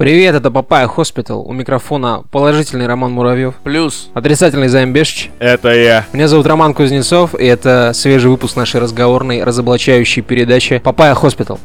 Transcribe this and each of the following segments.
Привет, это Papaya Hospital. У микрофона положительный Роман Муравьев. Плюс. Отрицательный Займ Бешич. Это я. Меня зовут Роман Кузнецов, и это свежий выпуск нашей разговорной, разоблачающей передачи Papaya Hospital.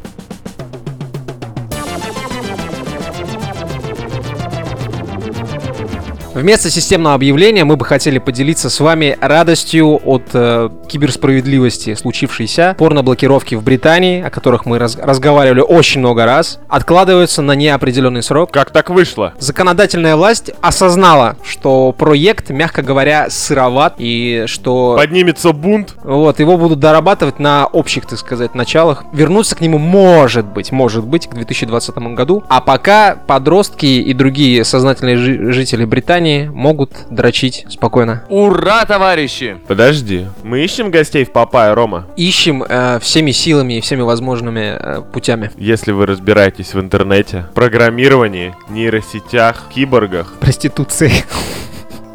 Вместо системного объявления мы бы хотели поделиться с вами радостью от э, киберсправедливости, случившейся. Порно-блокировки в Британии, о которых мы раз- разговаривали очень много раз, откладываются на неопределенный срок. Как так вышло? Законодательная власть осознала, что проект, мягко говоря, сыроват, и что Поднимется бунт. вот, его будут дорабатывать на общих, так сказать, началах. Вернуться к нему может быть, может быть, к 2020 году. А пока подростки и другие сознательные жи- жители Британии могут дрочить спокойно. Ура, товарищи! Подожди. Мы ищем гостей в Папайя, Рома? Ищем э, всеми силами и всеми возможными э, путями. Если вы разбираетесь в интернете, программировании, нейросетях, киборгах, Проституции.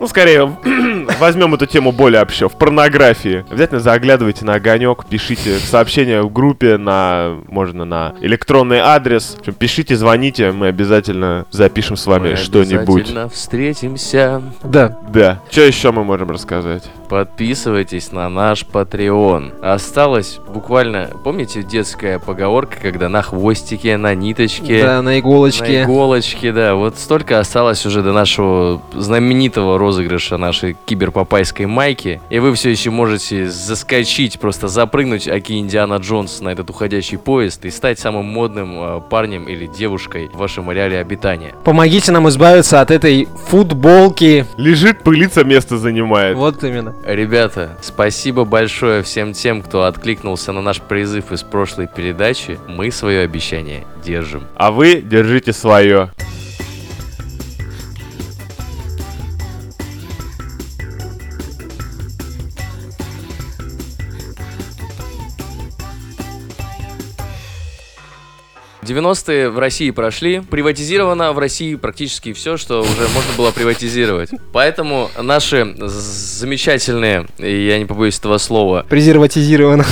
Ну, скорее, возьмем эту тему более общо, в порнографии. Обязательно заглядывайте на огонек, пишите сообщения в группе на, можно на электронный адрес. В общем, пишите, звоните, мы обязательно запишем с вами Мы что-нибудь. обязательно встретимся. Да. Да. Что еще мы можем рассказать? Подписывайтесь на наш Patreon. Осталось буквально, помните детская поговорка, когда на хвостике, на ниточке, Да, на на иголочке. иголочке, да. Вот столько осталось уже до нашего знаменитого розыгрыша нашей киберпопайской майки. И вы все еще можете заскочить, просто запрыгнуть, аки Индиана Джонс на этот уходящий поезд и стать самым модным э, парнем или девушкой в вашем ареале обитания. Помогите нам избавиться от этой футболки. Лежит, пылится, место занимает. Вот именно. Ребята, спасибо большое всем тем, кто откликнулся на наш призыв из прошлой передачи. Мы свое обещание держим. А вы держите свое. – 90-е в России прошли, приватизировано в России практически все, что уже можно было приватизировать. Поэтому наши замечательные, я не побоюсь этого слова, Презерватизировано.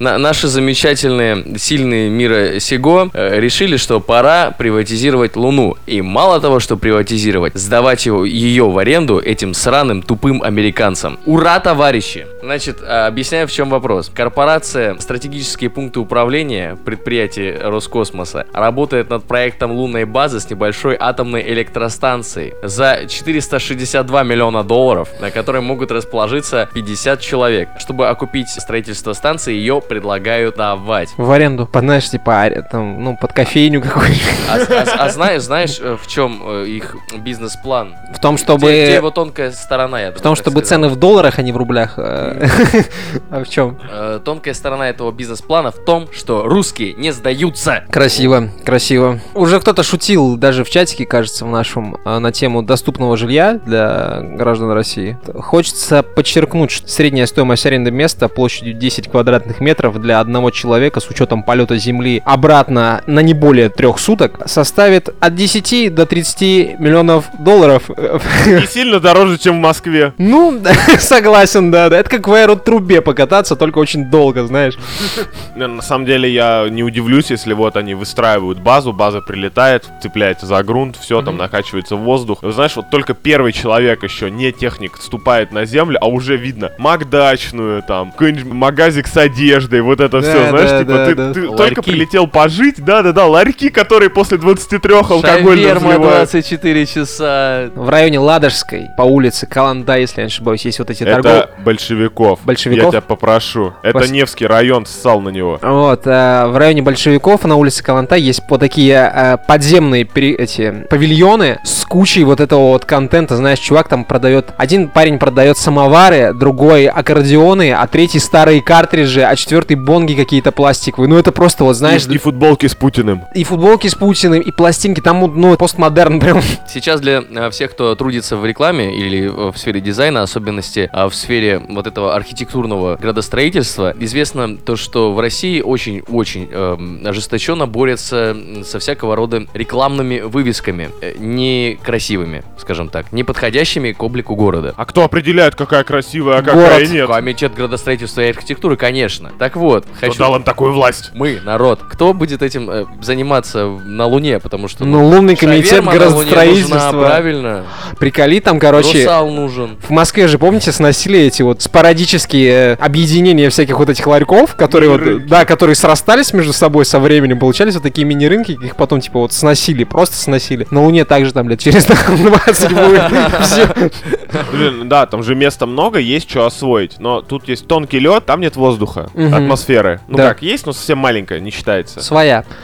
На- наши замечательные, сильные мира сего э, решили, что пора приватизировать Луну. И мало того, что приватизировать, сдавать его, ее в аренду этим сраным тупым американцам. Ура, товарищи! Значит, а, объясняю, в чем вопрос. Корпорация «Стратегические пункты управления» предприятия Роскосмоса работает над проектом лунной базы с небольшой атомной электростанцией за 462 миллиона долларов, на которой могут расположиться 50 человек. Чтобы окупить строительство станции, ее предлагают давать. В аренду. Под, знаешь, типа, аре- там, ну, под кофейню какую-нибудь. А, а- а знаешь, знаешь, э, в чем э, их бизнес-план? В том, Где, где чтобы... его тонкая сторона, я В том, чтобы цены в долларах, а не в рублях. э, А в чем? Тонкая сторона этого бизнес-плана в том, что русские не сдаются. Красиво, красиво. Уже кто-то шутил, даже в чатике, кажется, в нашем, на тему доступного жилья для граждан России. Хочется подчеркнуть, что средняя стоимость аренды места площадью 10 квадратных метров для одного человека с учетом полета Земли обратно на не более трех суток составит от 10 до 30 миллионов долларов. Не сильно дороже, чем в Москве. Ну, согласен, да, да. Это как в аэротрубе покататься, только очень долго, знаешь. На самом деле я не удивлюсь, если вот они выстраивают базу, база прилетает, цепляется за грунт, все там накачивается в воздух. Знаешь, вот только первый человек еще, не техник, ступает на землю, а уже видно Макдачную там, какой-нибудь магазик с одеждой, вот это Да, все, знаешь, да, типа да, ты, да. ты Ларьки. только прилетел пожить, да-да-да, ларьки, которые после 23 алкоголь Шаверма разливают. 24 часа. В районе Ладожской, по улице Каланда, если я не ошибаюсь, есть вот эти торговые... Это большевиков. Большевиков? Я тебя попрошу. Это Пос- Невский район, ссал на него. Вот, э, в районе большевиков на улице Каланта есть вот такие э, подземные пере- эти павильоны с кучей вот этого вот контента. Знаешь, чувак там продает... Один парень продает самовары, другой аккордеоны, а третий старые картриджи, а четвертый бонги какие-то пластиковые. Ну это просто вот, знаешь... и, и футболки с Путиным. И футболки с Путиным, и пластинки, там, вот, ну, постмодерн прям. Сейчас для э, всех, кто трудится в рекламе или э, в сфере дизайна, особенности а, в сфере вот этого архитектурного градостроительства, известно то, что в России очень-очень эм, ожесточенно борются м, со всякого рода рекламными вывесками, э, некрасивыми, скажем так, не подходящими к облику города. А кто определяет, какая красивая, а Город. какая нет? Комитет градостроительства и архитектуры, конечно. Так вот, Кто хочу... дал им такую власть? Мы, народ. Кто будет этим э, заниматься на Луне? Потому что... Ну, лунный комитет нужна, градостроительства. правильно. Приколи там, короче, Русал нужен. В Москве же, помните, сносили эти вот спорадические э, объединения всяких вот этих ларьков, которые вот, да, которые срастались между собой со временем, получались вот такие мини-рынки, их потом типа вот сносили, просто сносили. На Луне также там лет через 20 будет. Блин, да, там же места много, есть что освоить. Но тут есть тонкий лед, там нет воздуха, Мгм. атмосферы. Ну Да. как, есть, но совсем маленькая, не считается. Своя.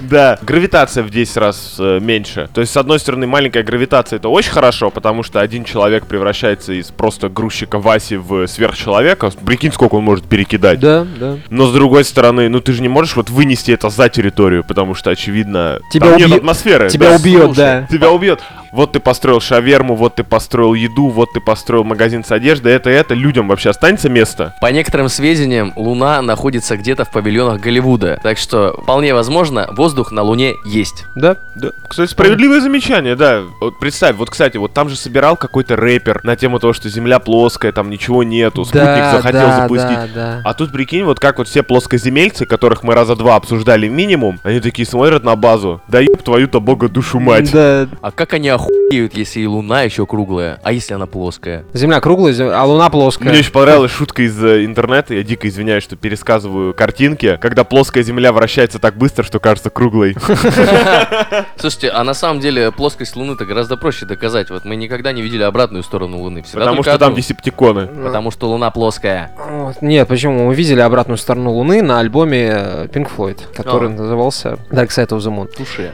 Да, гравитация в 10 раз э, меньше. То есть, с одной стороны, маленькая гравитация это очень хорошо, потому что один человек превращается из просто грузчика Васи в сверхчеловека. Прикинь, сколько он может перекидать. Да, да. Но с другой стороны, ну ты же не можешь вот вынести это за территорию, потому что, очевидно, Тебя там нет убьё- атмосферы. тебя Да, убьет, слушай, да. Тебя убьет. Вот ты построил шаверму, вот ты построил еду, вот ты построил магазин с одеждой, это, это, людям вообще останется место? По некоторым сведениям, Луна находится где-то в павильонах Голливуда. Так что, вполне возможно, воздух на Луне есть. Да. Да. Кстати, справедливое замечание, да. Вот представь, вот, кстати, вот там же собирал какой-то рэпер на тему того, что Земля плоская, там ничего нету, спутник Да, захотел да, запустить. да, да. А тут прикинь, вот как вот все плоскоземельцы, которых мы раза два обсуждали минимум, они такие смотрят на базу. Да ёб твою-то бога душу мать. Да. А как они охуеют, если и Луна еще круглая? А если она плоская? Земля круглая, а Луна плоская. Мне очень понравилась шутка из э, интернета, я дико извиняюсь, что пересказываю картинки, когда плоская земля вращается так быстро, что кажется круглой. Слушайте, а на самом деле плоскость Луны-то гораздо проще доказать. Вот мы никогда не видели обратную сторону Луны. Всегда Потому что там одну. десептиконы. Потому что Луна плоская. Вот. Нет, почему? Мы видели обратную сторону Луны на альбоме Pink Floyd, который А. назывался Dark Side of the Moon. Туше.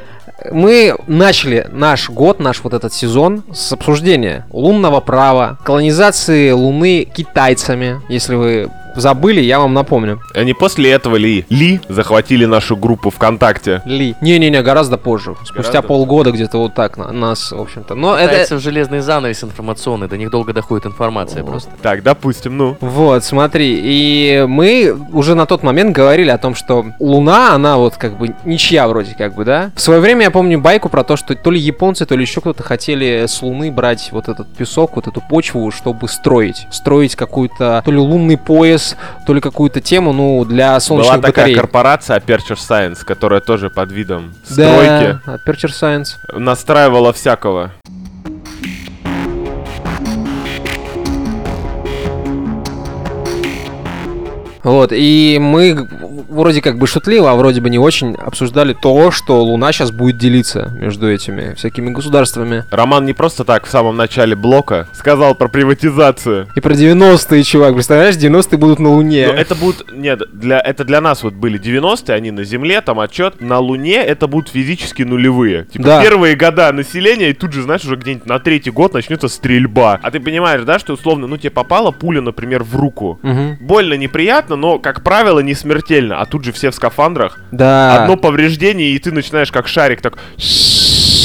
Мы начали наш год, наш вот этот сезон с обсуждения лунного права, колонизации Луны китайцами. Если вы забыли, я вам напомню. Они после этого ли, ли захватили нашу группу ВКонтакте. Ли. Не-не-не, гораздо позже. Спустя Гораздо? полгода где-то вот так на- нас, в общем-то. Но это... Это в железный занавес информационный, до них долго доходит информация просто. Так, допустим, ну. Вот, смотри, и мы уже на тот момент говорили о том, что Луна, она вот как бы ничья вроде как бы, да? В свое время я помню байку про то, что то ли японцы, то ли еще кто-то хотели с Луны брать вот этот песок, вот эту почву, чтобы строить. Строить какой-то то ли лунный пояс, то ли какую-то тему, ну, для солнечных Была такая батарей. корпорация Aperture Science, которая тоже под видом Да, стройки Aperture Science. настраивала всякого. Вот, и мы вроде как бы шутливо, а вроде бы не очень обсуждали то, что Луна сейчас будет делиться между этими всякими государствами. Роман не просто так в самом начале блока сказал про приватизацию. И про 90-е, чувак, представляешь, 90-е будут на Луне. Но это будут, нет, для, это для нас вот были 90-е, они на Земле, там отчет. На Луне это будут физически нулевые. Типа Да. первые года населения, и тут же, знаешь, уже где-нибудь на третий год начнется стрельба. А ты понимаешь, да, что условно, ну тебе попала пуля, например, в руку. Мгм. Больно, неприятно, но, как правило, не смертельно. А тут же все в скафандрах. Да. Одно повреждение, и ты начинаешь как шарик так...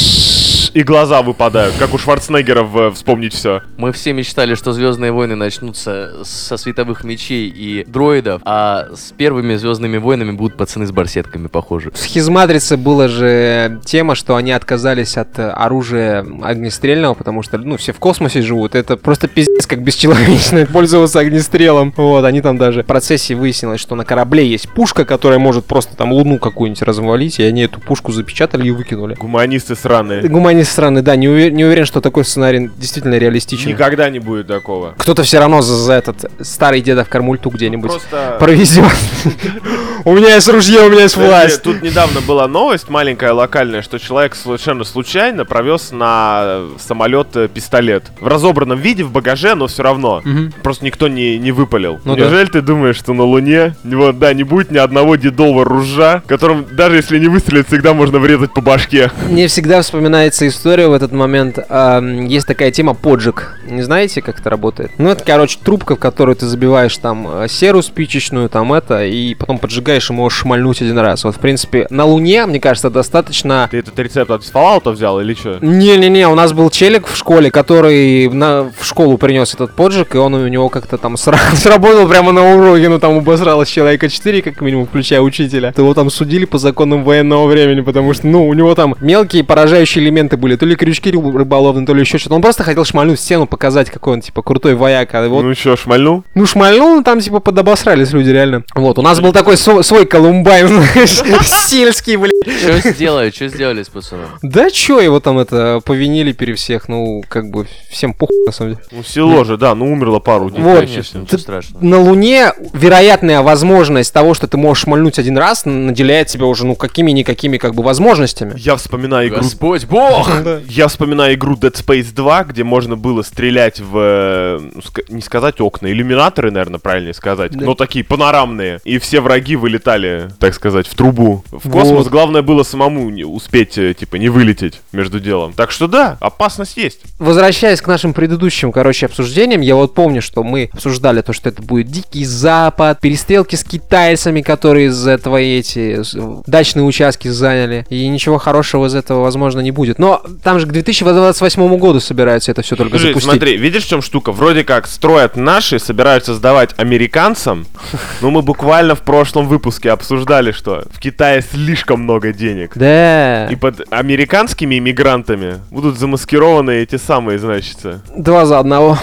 И глаза выпадают, как у Шварценеггера в «Вспомнить все». Мы все мечтали, что Звездные войны начнутся со световых мечей и дроидов, а с первыми Звездными войнами будут пацаны с барсетками, похоже. В схизматрице была же тема, что они отказались от оружия огнестрельного, потому что, ну, все в космосе живут. Это просто пиздец, как бесчеловечно пользоваться огнестрелом. Вот, они там даже в процессе выяснилось, что на корабле есть пушка, которая может просто там луну какую-нибудь развалить, и они эту пушку запечатали и выкинули. Гуманисты сраные. Гуманист страны, да, не, уве- не уверен, что такой сценарий действительно реалистичен. Никогда не будет такого. Кто-то все равно за, за этот старый дедов кормульту где-нибудь Просто... провезет. У меня есть ружье, у меня есть власть. Тут недавно была новость маленькая, локальная, что человек совершенно случайно провез на самолет э, пистолет. В разобранном виде, в багаже, но все равно. Мгм. Просто никто не, не выпалил. Ну да. Неужели ты думаешь, что на Луне вот, да, не будет ни одного дедового ружа, которым даже если не выстрелит, всегда можно врезать по башке? Мне всегда вспоминается история в этот момент. Ам, есть такая тема поджиг. Не знаете, как это работает? Ну, это, короче, трубка, в которую ты забиваешь там э, серу спичечную, там это, и потом поджигаешь и можешь шмальнуть один раз. Вот, в принципе, на Луне, мне кажется, достаточно... Ты этот рецепт от Fallout взял или что? Не-не-не, у нас был челик в школе, который на, в школу принес этот поджиг, и он у него как-то там сра- сработал прямо на уроке, ну там обосралось человека 4, как минимум, включая учителя. То его там судили по законам военного времени, потому что, ну, у него там мелкие поражающие элементы были, то ли крючки рыб- рыболовные, то ли еще что-то. Он просто хотел шмальнуть стену, показать, какой он, типа, крутой вояк. А вот Ну что, шмальнул? ну, шмальнул, ну, там, типа, подобосрались люди, реально. Вот, у нас был такой со- свой Колумбайн, знаешь, сельский, блядь. Что сделали, что сделали с пацаном? Да чё, его там, это, повинили пере всех, ну, как бы, всем похуй, на самом деле. Ну, село же, да, ну умерло пару детей. Вот. Конечно, Ты- ничего страшного. На Луне вероятная возможность того, что ты можешь шмальнуть один раз, наделяет тебя уже, ну, какими-никакими, как бы, возможностями. Я вспоминаю игру Господь Бог! Я вспоминаю игру Dead Space 2, где можно было стрелять в, э, ну, не сказать окна, иллюминаторы, наверное, правильнее сказать, но такие панорамные, и все враги вылетали, так сказать, в трубу. В космос Вот. главное было самому не успеть, э, типа, не вылететь между делом. Так что да, опасность есть. Возвращаясь к нашим предыдущим, короче, обсуждениям, я вот помню, что мы обсуждали то, что это будет Дикий Запад, перестрелки с китайцами, которые за твои эти с- дачные участки заняли, и ничего хорошего из этого, возможно, не будет. Но там же к 2028 году собираются это все только Подожди, запустить. смотри, видишь, в чем штука? Вроде как строят наши, собираются сдавать американцам, но мы буквально в прошлом выпуске обсуждали, что в Китае слишком много денег. Да. И под американскими иммигрантами будут замаскированы эти самые, значит. Два за одного.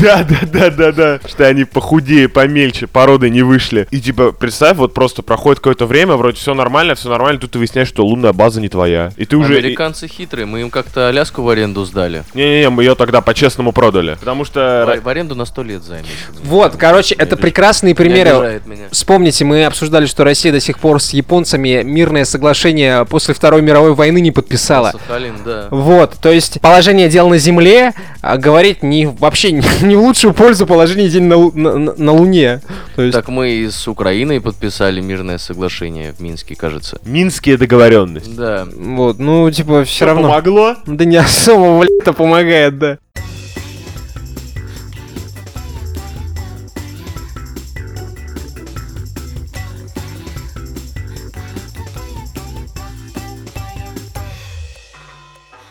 Да, да, да, да, да. Что они похудее, помельче, породы не вышли. И типа, представь, вот просто проходит какое-то время, вроде все нормально, все нормально, тут ты выясняешь, что лунная база не твоя. И ты уже... Американцы хитрые, мы им как-то Аляску в аренду сдали. Не-не-не, мы ее тогда по-честному продали. Потому что... В, в аренду на сто лет займем. Вот, короче, это прекрасные примеры. Вспомните, мы обсуждали, что Россия до сих пор с японцами мирное соглашение после Второй мировой войны не подписала. Сахалин, да. Вот, то есть положение дел на Земле а, говорит не вообще не, не в лучшую пользу положения дел на, на, на- на Луне. То есть, Так мы и с Украиной подписали мирное соглашение в Минске, кажется. Минские договоренности. Да. вот, ну, типа, все Что, равно. помогло? Да не особо, блядь, это помогает, да.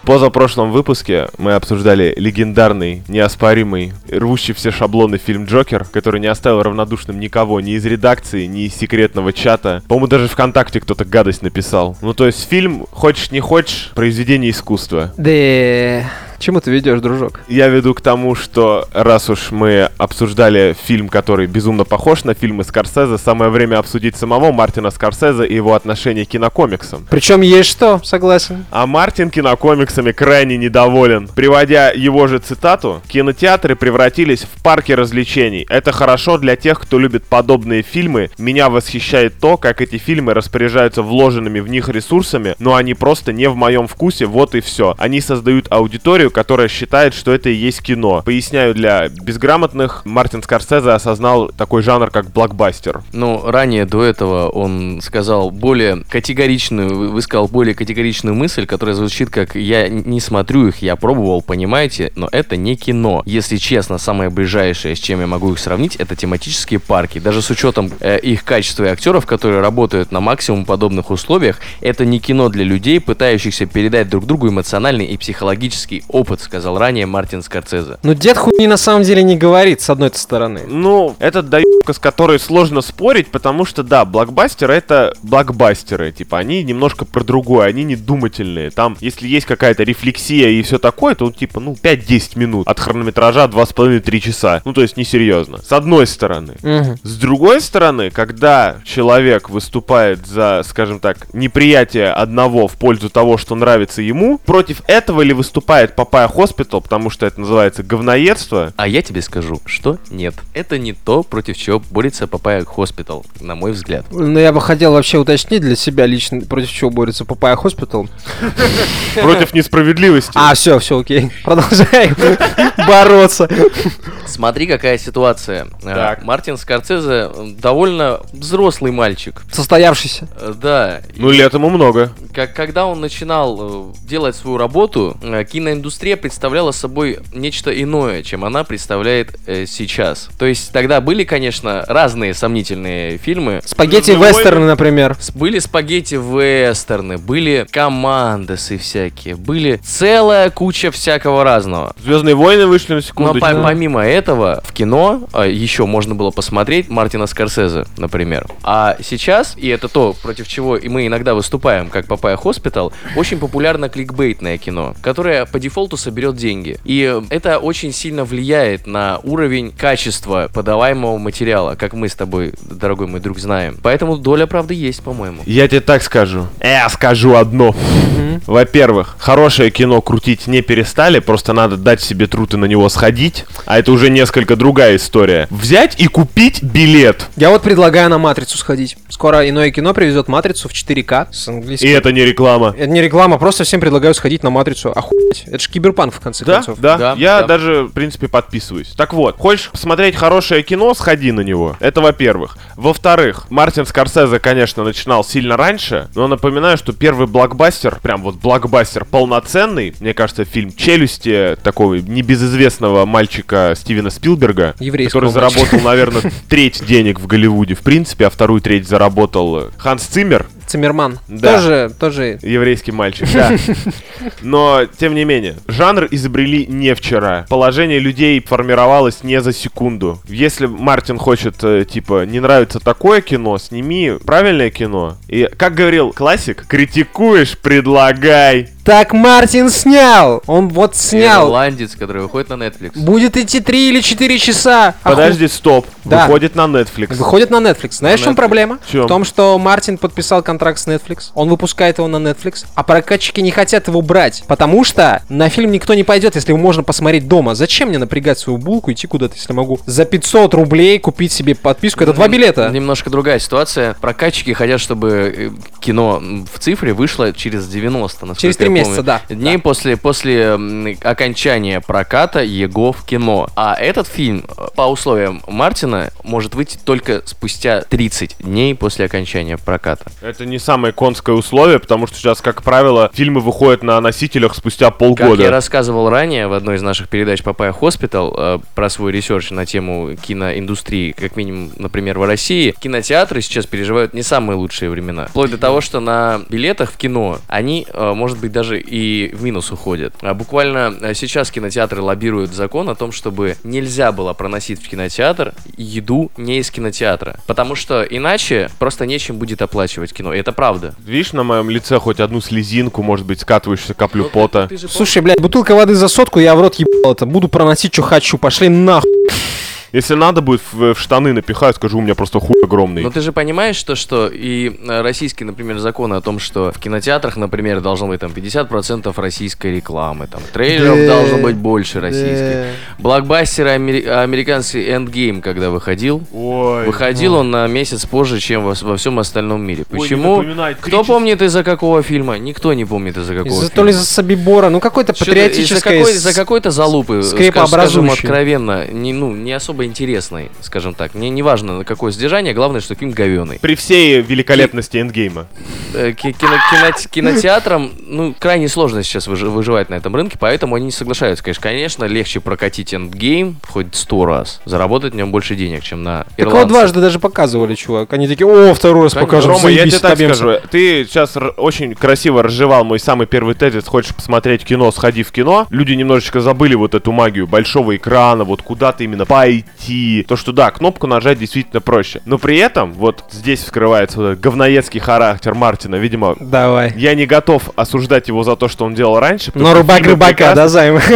Позапрошлом выпуске мы обсуждали легендарный, неоспоримый, рвущий все шаблоны фильм «Джокер», который не оставил равнодушным никого, ни из редакции, ни из секретного чата. По-моему, даже ВКонтакте кто-то гадость написал. Ну, то есть фильм, хочешь не хочешь, произведение искусства. Да. Чему ты ведешь, дружок? Я веду к тому, что раз уж мы обсуждали фильм, который безумно похож на фильмы Скорсезе, самое время обсудить самого Мартина Скорсезе и его отношение к кинокомиксам. Причем есть что, согласен. А Мартин кинокомиксами крайне недоволен. Приводя его же цитату, кинотеатры превратились в парки развлечений. Это хорошо для тех, кто любит подобные фильмы. Меня восхищает то, как эти фильмы распоряжаются вложенными в них ресурсами, но они просто не в моем вкусе, вот и все. Они создают аудиторию, которая считает, что это и есть кино. Поясняю для безграмотных, Мартин Скорсезе осознал такой жанр, как блокбастер. Ну, ранее до этого он сказал более категоричную, вы- высказал более категоричную мысль, которая звучит как «я не смотрю их, я пробовал, понимаете, но это не кино». Если честно, самое ближайшее, с чем я могу их сравнить, это тематические парки. Даже с учетом э, их качества и актеров, которые работают на максимум подобных условиях, это не кино для людей, пытающихся передать друг другу эмоциональный и психологический опыт, сказал ранее Мартин Скорсезе. Ну, дед хуйни на самом деле не говорит, с одной стороны. Ну, это доебка, с которой сложно спорить, потому что, да, блокбастеры это блокбастеры. Типа, они немножко про другое, они не думательные. Там, если есть какая-то рефлексия и все такое, то, типа, ну, 5-10 минут. От хронометража 2,5-3 часа. Ну, то есть, несерьезно. С одной стороны. Мгм. С другой стороны, когда человек выступает за, скажем так, неприятие одного в пользу того, что нравится ему, против этого ли выступает Papaya Hospital, потому что это называется говноедство, А я тебе скажу, что нет. Это не то, против чего борется Papaya Hospital, на мой взгляд. Ну, я бы хотел вообще уточнить для себя лично, против чего борется Папая Хоспитал. против несправедливости. А, все, все, окей. Продолжаем бороться. Смотри, какая ситуация. Э, Так. Мартин Скорсезе э, довольно взрослый мальчик. Состоявшийся. Э, Да. Ну, лет ему много. как, когда он начинал э, делать свою работу, э, киноиндустрия представляла собой нечто иное, чем она представляет э, сейчас. То есть тогда были, конечно, разные сомнительные фильмы. Спагетти-вестерны, например. С- Были спагетти-вестерны, были командосы всякие, были целая куча всякого разного. Звездные войны вышли на Но секунду. по- помимо этого, в кино а, еще можно было посмотреть Мартина Скорсезе, например. А сейчас, и это то, против чего и мы иногда выступаем, как Papaya Hospital, очень популярно кликбейтное кино, которое по дефолту соберет деньги. И э, это очень сильно влияет на уровень качества подаваемого материала, как мы с тобой, дорогой мой друг, знаем. Поэтому доля правды есть, по-моему. Я тебе так скажу. Я скажу одно. Во-первых, хорошее кино крутить не перестали, просто надо дать себе труд и на него сходить. А это уже несколько другая история. Взять и купить билет. Я вот предлагаю на Матрицу сходить. Скоро иное кино привезет Матрицу в 4К с И английским. это не реклама. Это не реклама, просто всем предлагаю сходить на Матрицу. Охуеть. Это же киберпанк, в конце Да, концов. да, Да, я да. даже, в принципе, подписываюсь. Так вот, хочешь посмотреть хорошее кино, сходи на него. Это во-первых. Во-вторых, Мартин Скорсезе, конечно, начинал сильно раньше, но напоминаю, что первый блокбастер, прям вот блокбастер полноценный, мне кажется, фильм «Челюсти» такого небезызвестного мальчика Стивена Спилберга, Еврейского который мальчика. заработал, наверное, треть денег в Голливуде, в принципе, а вторую треть заработал Ханс Циммер, Циммерман. Да. Тоже, тоже Еврейский мальчик, да. Но, тем не менее, жанр изобрели не вчера. Положение людей формировалось не за секунду. Если Мартин хочет, э, типа, не нравится такое кино, сними правильное кино. И, как говорил классик, критикуешь, предлагай. Так Мартин снял! Он вот снял. Ирландец, который выходит на Netflix. Будет идти 3 или 4 часа. А Подожди, стоп. Да. Выходит на Netflix. Выходит на Netflix. Знаешь, в чем Netflix. проблема? В чем? В том, что Мартин подписал контракт с Netflix, он выпускает его на Netflix, а прокатчики не хотят его брать, потому что на фильм никто не пойдет, если его можно посмотреть дома. Зачем мне напрягать свою булку, идти куда-то, если могу за 500 рублей купить себе подписку? Это два билета. Немножко другая ситуация. Прокатчики хотят, чтобы э, кино в цифре вышло через 90, насколько Через три я месяца, да. Дней после, после м, окончания проката его в кино. А этот фильм, э, по условиям Мартина, может выйти только спустя 30 дней после окончания проката. Это не самое конское условие, потому что сейчас, как правило, фильмы выходят на носителях спустя Как полгода. я рассказывал ранее в одной из наших передач Papaya Hospital э, про свой research на тему киноиндустрии, как минимум, например, в России, кинотеатры сейчас переживают не самые лучшие времена. Вплоть до того, что на билетах в кино они, э, может быть, даже и в минус уходят. А буквально э, сейчас кинотеатры лоббируют закон о том, чтобы нельзя было проносить в кинотеатр еду не из кинотеатра. Потому что иначе просто нечем будет оплачивать кино. И это правда. Видишь на моем лице хоть одну слезинку, может быть, скатывающуюся каплю Ну, ты- пота? ты же Слушай, блядь, бутылка воды за сотку, я в рот ебал это. Буду проносить, что хочу. Пошли нахуй. Если надо будет, в, в штаны напихаю, скажу, у меня просто хуй огромный. Но ты же понимаешь, что, что и э, российские, например, законы о том, что в кинотеатрах, например, должно быть там 50% российской рекламы, там трейлеров Да. должно быть больше российских. Блокбастеры амери- американский Endgame, когда выходил, Ой. выходил он на месяц позже, чем во, во всем остальном мире. Ой, не Почему? три Кто часа- помнит из-за какого фильма? Никто не помнит из-за какого Из-за, фильма. то ли за Собибора, ну какой-то патриотической... из-за какой-то залупы, скрепообразующей. скажем откровенно, не, ну, не особо интересной, скажем так. Мне не важно, на какое содержание, главное, что фильм говеный. При всей великолепности Endgame а. Э, ки- кино- кино- кинотеатрам, ну, крайне сложно сейчас выжи- выживать на этом рынке, поэтому они не соглашаются. Конечно, конечно, легче прокатить Endgame хоть сто раз, заработать в нем больше денег, чем на Так его ирландцев. дважды даже показывали, чувак. Они такие, о, второй раз покажем, Рома, я тебе так отобьемся». скажу. Ты сейчас очень красиво разжевал мой самый первый тезис. Хочешь посмотреть кино, сходи в кино. Люди немножечко забыли вот эту магию большого экрана, вот куда-то именно пойти. То, что да, кнопку нажать действительно проще. Но при этом, вот здесь вскрывается вот этот говноедский характер Мартина. Видимо, Давай. я не готов осуждать его за то, что он делал раньше. Но фильмы рыбака, да, займ?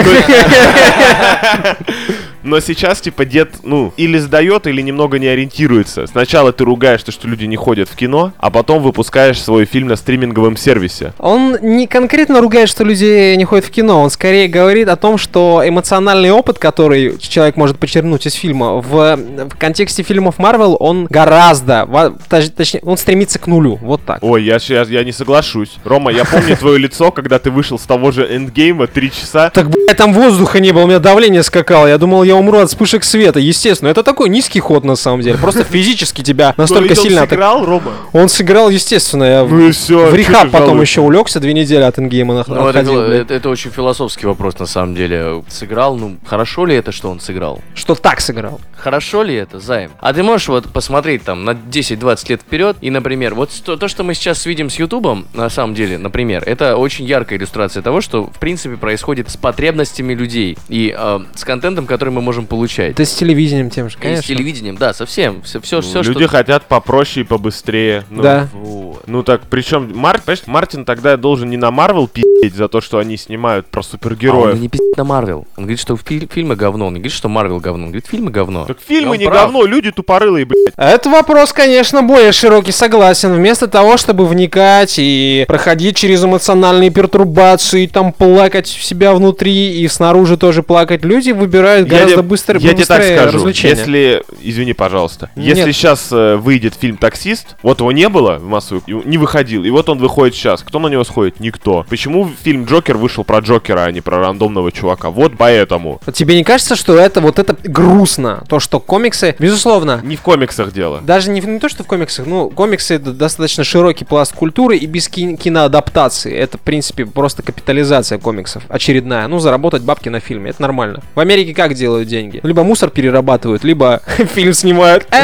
Но сейчас, типа, дед, ну, или сдает, или немного не ориентируется. Сначала ты ругаешься, что люди не ходят в кино, а потом выпускаешь свой фильм на стриминговом сервисе. Он не конкретно ругает, что люди не ходят в кино, он скорее говорит о том, что эмоциональный опыт, который человек может почерпнуть из фильма, в, в контексте фильмов Марвел, он гораздо, точ- точнее, он стремится к нулю, вот так. Ой, я, щас- я не соглашусь. Рома, я помню твое лицо, когда ты вышел с того же эндгейма три часа. Так, там воздуха не было, у меня давление скакало. Я думал, я умру от вспышек света. Естественно, это такой низкий ход на самом деле. Просто физически тебя настолько ведь он сильно... атак- сыграл, Рома? Он сыграл, естественно. Я в- Ну и все. в рехаб потом еще улегся, две недели от ингейма Ну, это, отходил, очень философский вопрос, на самом деле. Сыграл, ну, хорошо ли это, что он сыграл? Что так сыграл? Хорошо ли это, Займ? А ты можешь вот посмотреть там на 10-20 лет вперед и, например, вот то, то, что мы сейчас видим с Ютубом, на самом деле, например, это очень яркая иллюстрация того, что, в принципе, происходит с потребностями людей и э, с контентом, который мы можем получать. Да с телевидением тем же, И с конечно. телевидением, да, совсем. Все, все, все, Люди хотят попроще и побыстрее. Ну, Да. Вот. Ну так, причем Мар... понимаешь, Мартин тогда должен не на Марвел пи***ть за то, что они снимают про А супергероев. он не пиздит на Марвел. Он говорит, что фи- фильмы говно. Он не говорит, что Марвел говно. Он говорит, фильмы говно. Так фильмы И не прав. говно, люди тупорылые, блядь. Это вопрос, конечно, более широкий, согласен. Вместо того, чтобы вникать и проходить через эмоциональные пертурбации, там плакать в себя внутри и снаружи тоже плакать, люди выбирают гораздо тебе- быстро, я тебе так быстрее скажу, если, извини, пожалуйста, Нет. если сейчас выйдет фильм «Таксист», вот его не было в массовых, не выходил, и вот он выходит сейчас, кто на него сходит? Никто. Почему фильм «Джокер» вышел про Джокера, а не про рандомного чувака? Вот поэтому. Тебе не кажется, что это вот это грустно? То, что комиксы, безусловно, Не в комиксах дело. даже не, не то, что в комиксах, ну, комиксы это достаточно широкий пласт культуры и без ки- киноадаптации. Это, в принципе, просто капитализация комиксов. Очередная. Ну, заработать бабки на фильме. Это нормально. В Америке как делают деньги? Либо мусор перерабатывают, либо фильм снимают.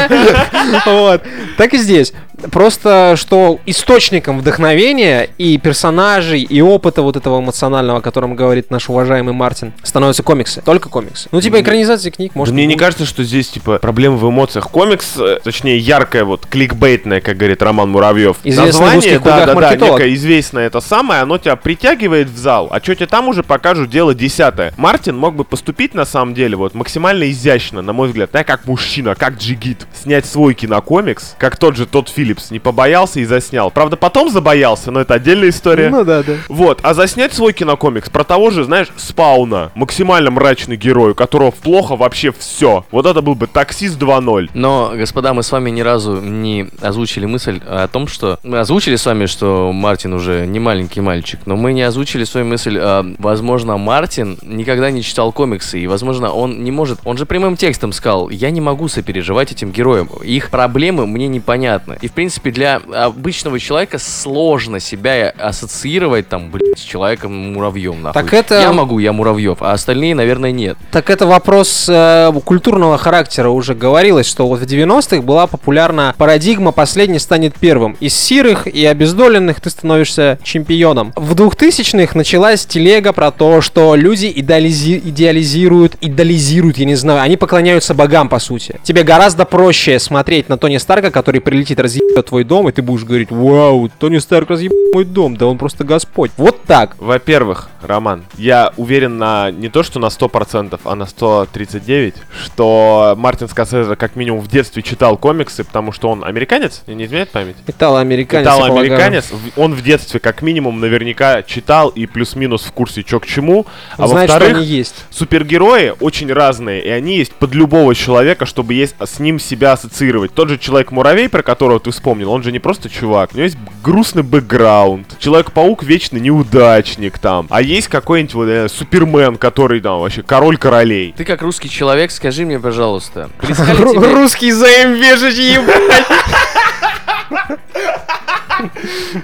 Вот. Так и здесь. Просто, что источником вдохновения и персонажей, и опыта вот этого эмоционального, о котором говорит наш уважаемый Мартин, становятся комиксы. Только комиксы. Ну, типа экранизации книг, может Мне не кажется, что здесь, типа, проблема в эмоциях. Комикс, э, точнее, яркая, вот, кликбейтная, как говорит Роман Муравьев. Узких кругах да, да, да, некое известное это самое, оно тебя притягивает в зал, а что тебе там уже покажут, дело десятое. Мартин мог бы поступить, на самом деле, вот, максимально изящно, на мой взгляд, да, как мужчина, как джигит, снять свой кинокомикс, как тот же тот Филлипс, не побоялся и заснял. Правда, потом забоялся, но это отдельная история. Ну да, да. Вот, а заснять свой кинокомикс про того же, знаешь, Спауна, максимально мрачный герой, у которого плохо вообще все. Вот это был бы таксист 2.0. Но, господа, мы с вами ни разу не озвучили мысль о том, что... Мы озвучили с вами, что Мартин уже не маленький мальчик, но мы не озвучили свою мысль, а, возможно, Мартин никогда не читал комиксы, и, возможно, он не может... Он же прямым текстом сказал, я не могу сопереживать этим героям, их проблемы мне непонятны. И, в принципе, для обычного человека сложно себя ассоциировать, там, блядь, с человеком-муравьем, нахуй. Так это- Я могу, я муравьев, а остальные, наверное, нет. Так это вопрос э, культурного характера. Уже говорилось, что вот в 90-х была популярна парадигма «последний станет первым». Из сирых и обездоленных ты становишься чемпионом. В 2000-х началась телега про то, что люди идеализи- идеализируют, идеализируют, я не знаю, они поклоняются богам, по сути. Тебе гораздо проще смотреть на Тони Старка, который прилетит, разъебет твой дом, и ты будешь говорить, вау, Тони Старк разъебет мой дом, да он просто Господь. Вот так. Во-первых, Роман, я уверен на не то, что на 100%, а на 139, что Мартин Скорсезе как минимум в детстве читал комиксы, потому что он американец, не изменяет память? Итало-американец. Итало-американец, он в детстве как минимум наверняка читал и плюс-минус в курсе чё к чему. А Знает, что во-вторых, они есть. супергерои очень разные, и они есть под любого человека, чтобы есть с ним себя ассоциировать. Тот же Человек-муравей, про которого ты вспомнил, он же не просто чувак, у него есть грустный бэкграунд. Человек-паук вечный неудачник там. А есть какой-нибудь вот, э, Супермен, который там вообще король королей. Ты как русский человек, скажи мне, пожалуйста, Русский заимбежич, ебать.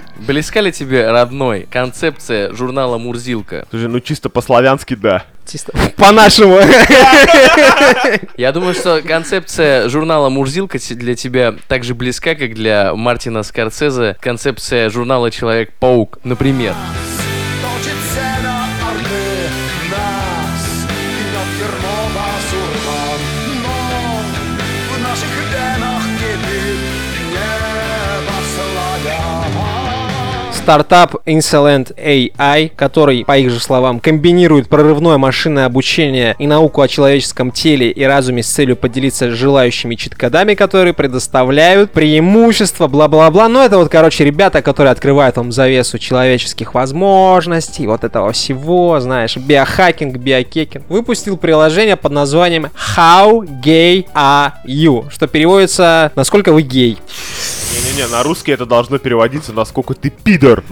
Близка ли тебе, родной, концепция журнала «Мурзилка»? Слушай, ну чисто по-славянски, да. Чисто По-нашему. Я думаю, что концепция журнала «Мурзилка» для тебя так же близка, как для Мартина Скорсезе концепция журнала «Человек-паук», например. Точится Стартап Insolent AI, который, по их же словам, комбинирует прорывное машинное обучение и науку о человеческом теле и разуме с целью поделиться с желающими чит-кодами, которые предоставляют преимущества, бла-бла-бла. Но это вот, короче, ребята, которые открывают вам завесу человеческих возможностей, вот этого всего, знаешь, биохакинг, биокекинг. Выпустил приложение под названием How Gay Are You, что переводится «Насколько вы гей?». Не-не-не, на русский это должно переводиться, насколько ты пидор.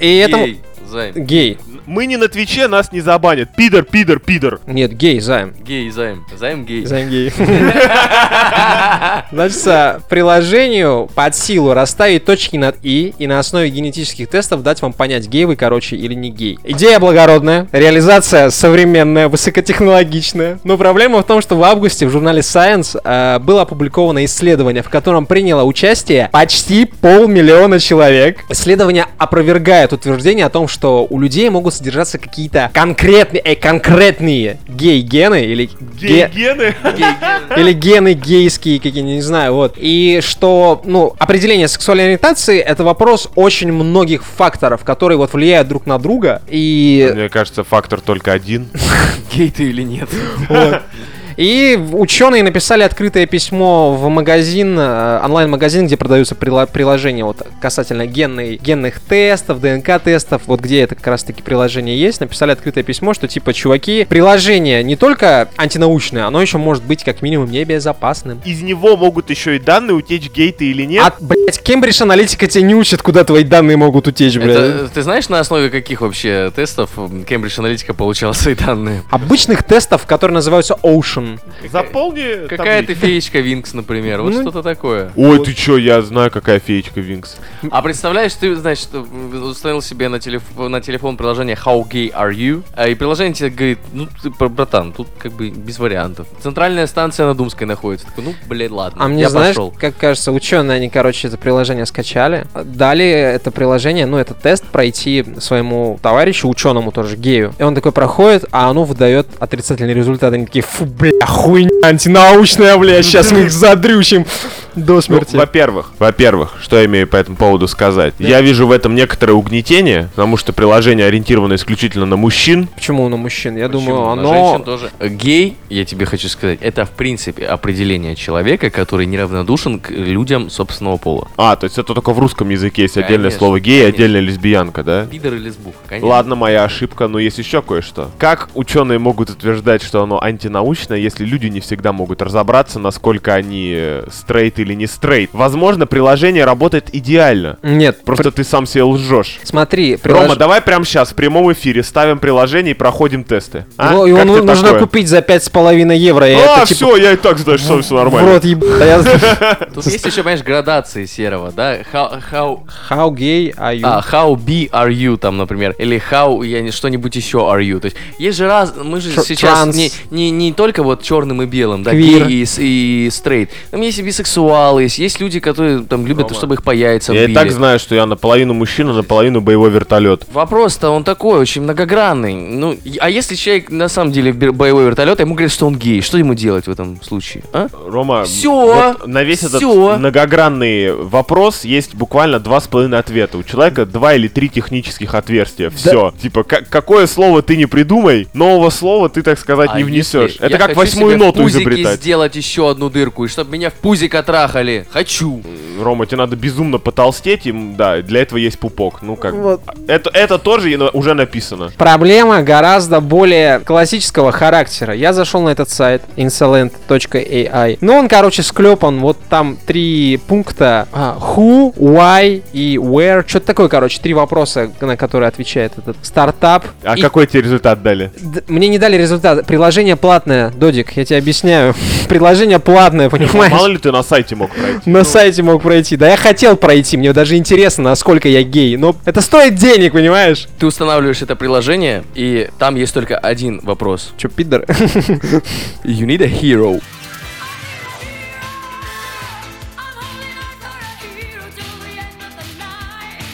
И этому... Ей, Займ. Гей. Мы не на Твиче, нас не забанят. Пидор, пидор, пидор. Нет, гей, займ. Гей, займ. Займ гей. Займ гей. Значит, приложению под силу расставить точки над «и» и на основе генетических тестов дать вам понять, гей вы, короче, или не гей. Идея благородная, реализация современная, высокотехнологичная. Но проблема в том, что в августе в журнале Science э, было опубликовано исследование, в котором приняло участие почти полмиллиона человек. Исследование опровергает утверждение о том, что у людей могут содержаться какие-то конкретные, э, конкретные гей-гены или ге- Гей-гены. или гены гейские какие не знаю, вот. И что, ну, определение сексуальной ориентации это вопрос очень многих факторов, которые вот влияют друг на друга. И Мне кажется, фактор только один. Гей ты или нет? И ученые написали открытое письмо в магазин, э, онлайн-магазин, где продаются приложения вот касательно генной, генных тестов, ДНК-тестов, вот где это как раз-таки приложение есть, написали открытое письмо, что типа, чуваки, приложение не только антинаучное, оно еще может быть как минимум небезопасным. Из него могут еще и данные утечь, гей ты или нет. А, блять, Кембридж аналитика тебя не учит, куда твои данные могут утечь, блядь. Это, ты знаешь, на основе каких вообще тестов Кембридж Аналитика получала свои данные? Обычных тестов, которые называются Ocean. Заполни Какая ты табличку. феечка Винкс, например, вот Ну, что-то такое. Ой, ты чё, я знаю, какая феечка Винкс. А представляешь, ты, значит, установил себе на, телеф- на телефон приложение How Gay Are You, а и приложение тебе говорит, ну, ты, бра- братан, тут как бы без вариантов. Центральная станция на Думской находится. Такой, ну, блядь, ладно, А мне, я знаешь, пошел. как кажется, ученые, они, короче, это приложение скачали, дали это приложение, ну, этот тест пройти своему товарищу, ученому тоже, гею. И он такой проходит, а оно выдает отрицательный результат. Они такие, фу, бля, хуйня антинаучная, бля, сейчас мы их задрючим до Ну, смерти. во-первых, во-первых, что я имею по этому поводу сказать? Я вижу в этом некоторое угнетение, потому что приложение ориентировано исключительно на мужчин. Почему на мужчин? Я Почему? думаю, На оно... женщин тоже. Гей, я тебе хочу сказать, это в принципе определение человека, который неравнодушен к людям собственного пола. А, то есть это только в русском языке есть отдельное Конечно, слово гей и конечно. отдельная лесбиянка, да? Пидор или сбух, конечно. Ладно, моя ошибка, но есть еще кое-что. Как ученые могут утверждать, что оно антинаучное, если люди не всегда могут разобраться, насколько они э, стрейт или не стрейт? Возможно, приложение работает идеально. Нет, Просто ты сам себе лжешь. смотри, Рома, прилож- давай прямо сейчас в прямом эфире ставим приложение и проходим тесты. А? Его, его Как ну- нужно такое? купить за пять с половиной евро. и А, это, типа, все, я и так знаю, что все нормально. рот еб... Я- Тут есть еще, понимаешь, градации серого, да? How, how, How gay are you? а, how B are you, там, например, или how, я не что-нибудь еще are you. То есть есть же раз, мы же Тр- сейчас не, не, не только вот черным и белым, да, гей и, и стрейт. Там есть и бисексуалы, есть, есть люди, которые там любят, чтобы их по яйцам Я и били. так знаю, что я наполовину мужчина, наполовину боевой вертолет. Вопрос-то он такой, очень многогранный. Ну, и- а если человек на самом деле боевой вертолет, а ему говорят, что он гей, что ему делать в этом случае? А? Рома, Всё, вот на весь этот всё. многогранный вопрос есть буквально два с половиной ответа. У человека два или три технических отверстия. Все. Типа, ка- какое слово ты не придумай, нового слова ты, так сказать, А не внесешь. Это как восьмую ноту изобретать. сделать еще одну дырку, и чтобы меня в пузик отрахали. Хочу. Рома, тебе надо безумно потолстеть, и, м, да, для этого есть пупок. Ну как, Вот. это, это тоже уже написано. Проблема гораздо более классического характера. Я зашел на этот сайт insolent.ai. Ну, он, короче, склепан. Вот там три пункта. А, who, why и where. Что-то такое, короче, три вопроса, на которые отвечает этот стартап. А И какой тебе результат дали? д- Мне не дали результат. Приложение платное, Додик, я тебе объясняю. Приложение платное, понимаешь? Мало ли ты на сайте мог пройти. На сайте мог пройти. Да я хотел пройти, мне даже интересно, насколько я гей. Но это стоит денег, понимаешь? Ты устанавливаешь это приложение, и там есть только один вопрос. Че, пидор? You need a hero.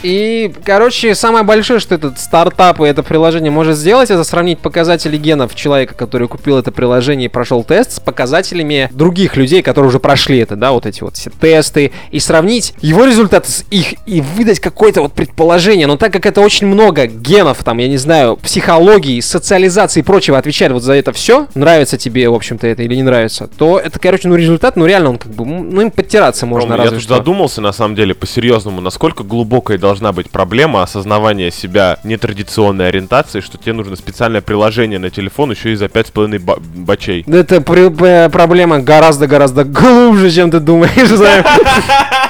И, короче, самое большое, что этот стартап и это приложение может сделать, это сравнить показатели генов человека, который купил это приложение и прошел тест, с показателями других людей, которые уже прошли это, да, вот эти вот все тесты, и сравнить его результаты с их, и выдать какое-то вот предположение. Но так как это очень много генов, там, я не знаю, психологии, социализации и прочего отвечает вот за это все, нравится тебе, в общем-то, это или не нравится, то это, короче, ну, результат, ну, реально он как бы, ну, им подтираться можно Рома, я тут что. задумался, на самом деле, по-серьезному, насколько глубокой должна быть проблема осознавания себя нетрадиционной ориентации, что тебе нужно специальное приложение на телефон еще и за 5,5 ба- бачей. Да Это при- проблема гораздо-гораздо глубже, чем ты думаешь.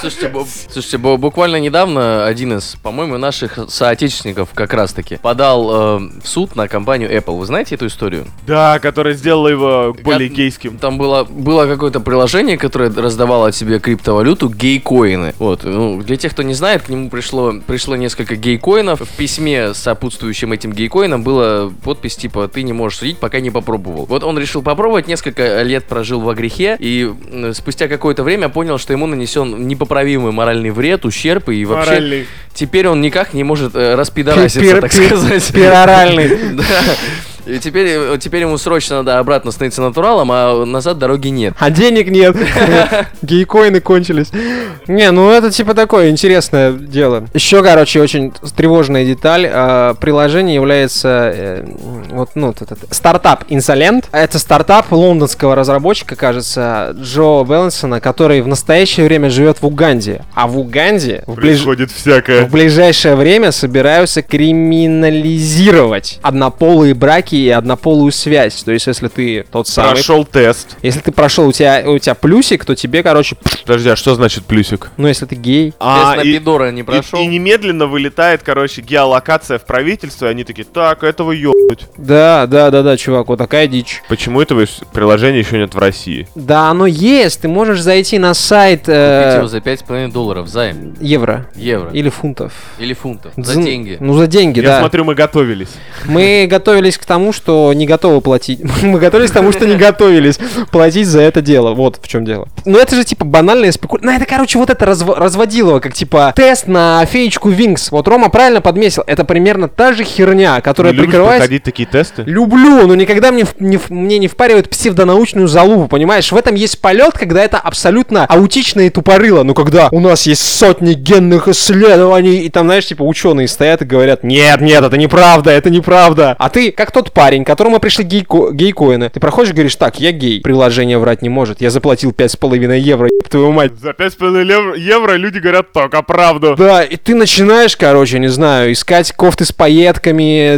Слушайте, слушайте, бу- буквально недавно один из, по-моему, наших соотечественников как раз-таки подал э, в суд на компанию Apple. Вы знаете эту историю? Да, которая сделала его более Как- гейским. Там было, было какое-то приложение, которое раздавало от себе криптовалюту гейкоины. Вот, ну, для тех, кто не знает, к нему пришло, пришло несколько гейкоинов. В письме, сопутствующем этим гейкоинам, была подпись типа «Ты не можешь судить, пока не попробовал». Вот он решил попробовать, несколько лет прожил во грехе, и спустя какое-то время понял, что ему нанесен непоправимый моральный вред, ущерб, и вообще Моральный. теперь он никак не может э, распидораситься, так сказать. Пероральный. Да. И теперь, э, теперь ему срочно надо обратно становиться натуралом, а назад дороги нет. А денег нет. Гейкоины кончились. Не, ну это типа такое интересное дело. Еще, короче, очень тревожная деталь. а, Приложение является э, вот, ну, этот стартап Insolent. Это стартап лондонского разработчика, кажется, Джо Беллинсона, который в настоящее время живет в Уганде. А в Уганде в, ближ- всякое. в ближайшее время собираются криминализировать однополые браки и однополую связь. То есть, если ты тот самый Прошел тест. если ты прошел, у тебя, у тебя плюсик, то тебе, короче, Подожди, а что значит плюсик? ну если ты гей. Тест А, на и- пидора не прошел. И, и немедленно вылетает, короче, геолокация в правительство, и они такие, так, этого ёбнуть. Да, да, да, да, чувак, вот такая дичь. Почему этого приложения еще нет в России? Да, оно есть, ты можешь зайти на сайт э, Купить его за 5,5 долларов займ. евро Евро. или фунтов. Или фунтов. За Дзн- деньги. Ну, за деньги, Я да. смотрю, мы готовились. Мы готовились к тому, что не готовы платить. Мы готовились к тому, что не готовились платить за это дело. Вот в чем дело. Ну это же типа банальная спекуляция. Ну это, короче, вот это разв- разводилово, как типа тест на феечку Винкс. Вот Рома правильно подметил. Это примерно та же херня, которая прикрывается... проходить такие тесты? Люблю, но никогда мне, не мне не впаривают псевдонаучную залупу, понимаешь? В этом есть полет, когда это абсолютно аутичное и тупорыло. Ну, когда у нас есть сотни генных исследований, и там, знаешь, типа ученые стоят и говорят, нет, нет, это неправда, это неправда. А ты, как тот парень, которому пришли гейко- гейкоины, ты проходишь и говоришь, так, я гей, приложение врать не может, я заплатил 5,5 евро, еб твою мать. За 5,5 лев- евро люди говорят только правду. Да, и ты начинаешь, короче, не знаю, искать кофты с пайетками,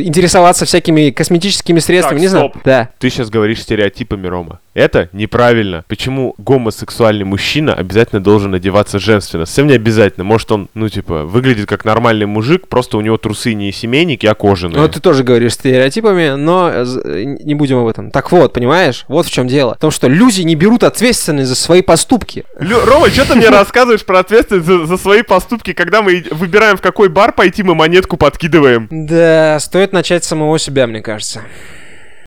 интересоваться всякими косметическими средствами, Так, не знаю. стоп. Да. Ты сейчас говоришь стереотипами, Рома. Это неправильно. Почему гомосексуальный мужчина обязательно должен одеваться женственно? Совсем не обязательно. Может он, ну типа, выглядит как нормальный мужик, просто у него трусы не семейники, а кожаные. Ну, ты тоже говоришь стереотипами, но э, э, не будем об этом. Так вот, понимаешь, вот в чем дело. В том, что люди не берут ответственность за свои поступки. Лё- Рома, что ты мне рассказываешь про ответственность за, за свои поступки, когда мы выбираем, в какой бар пойти, мы монетку подкидываем? Да, стоит начать с самого себя, мне кажется.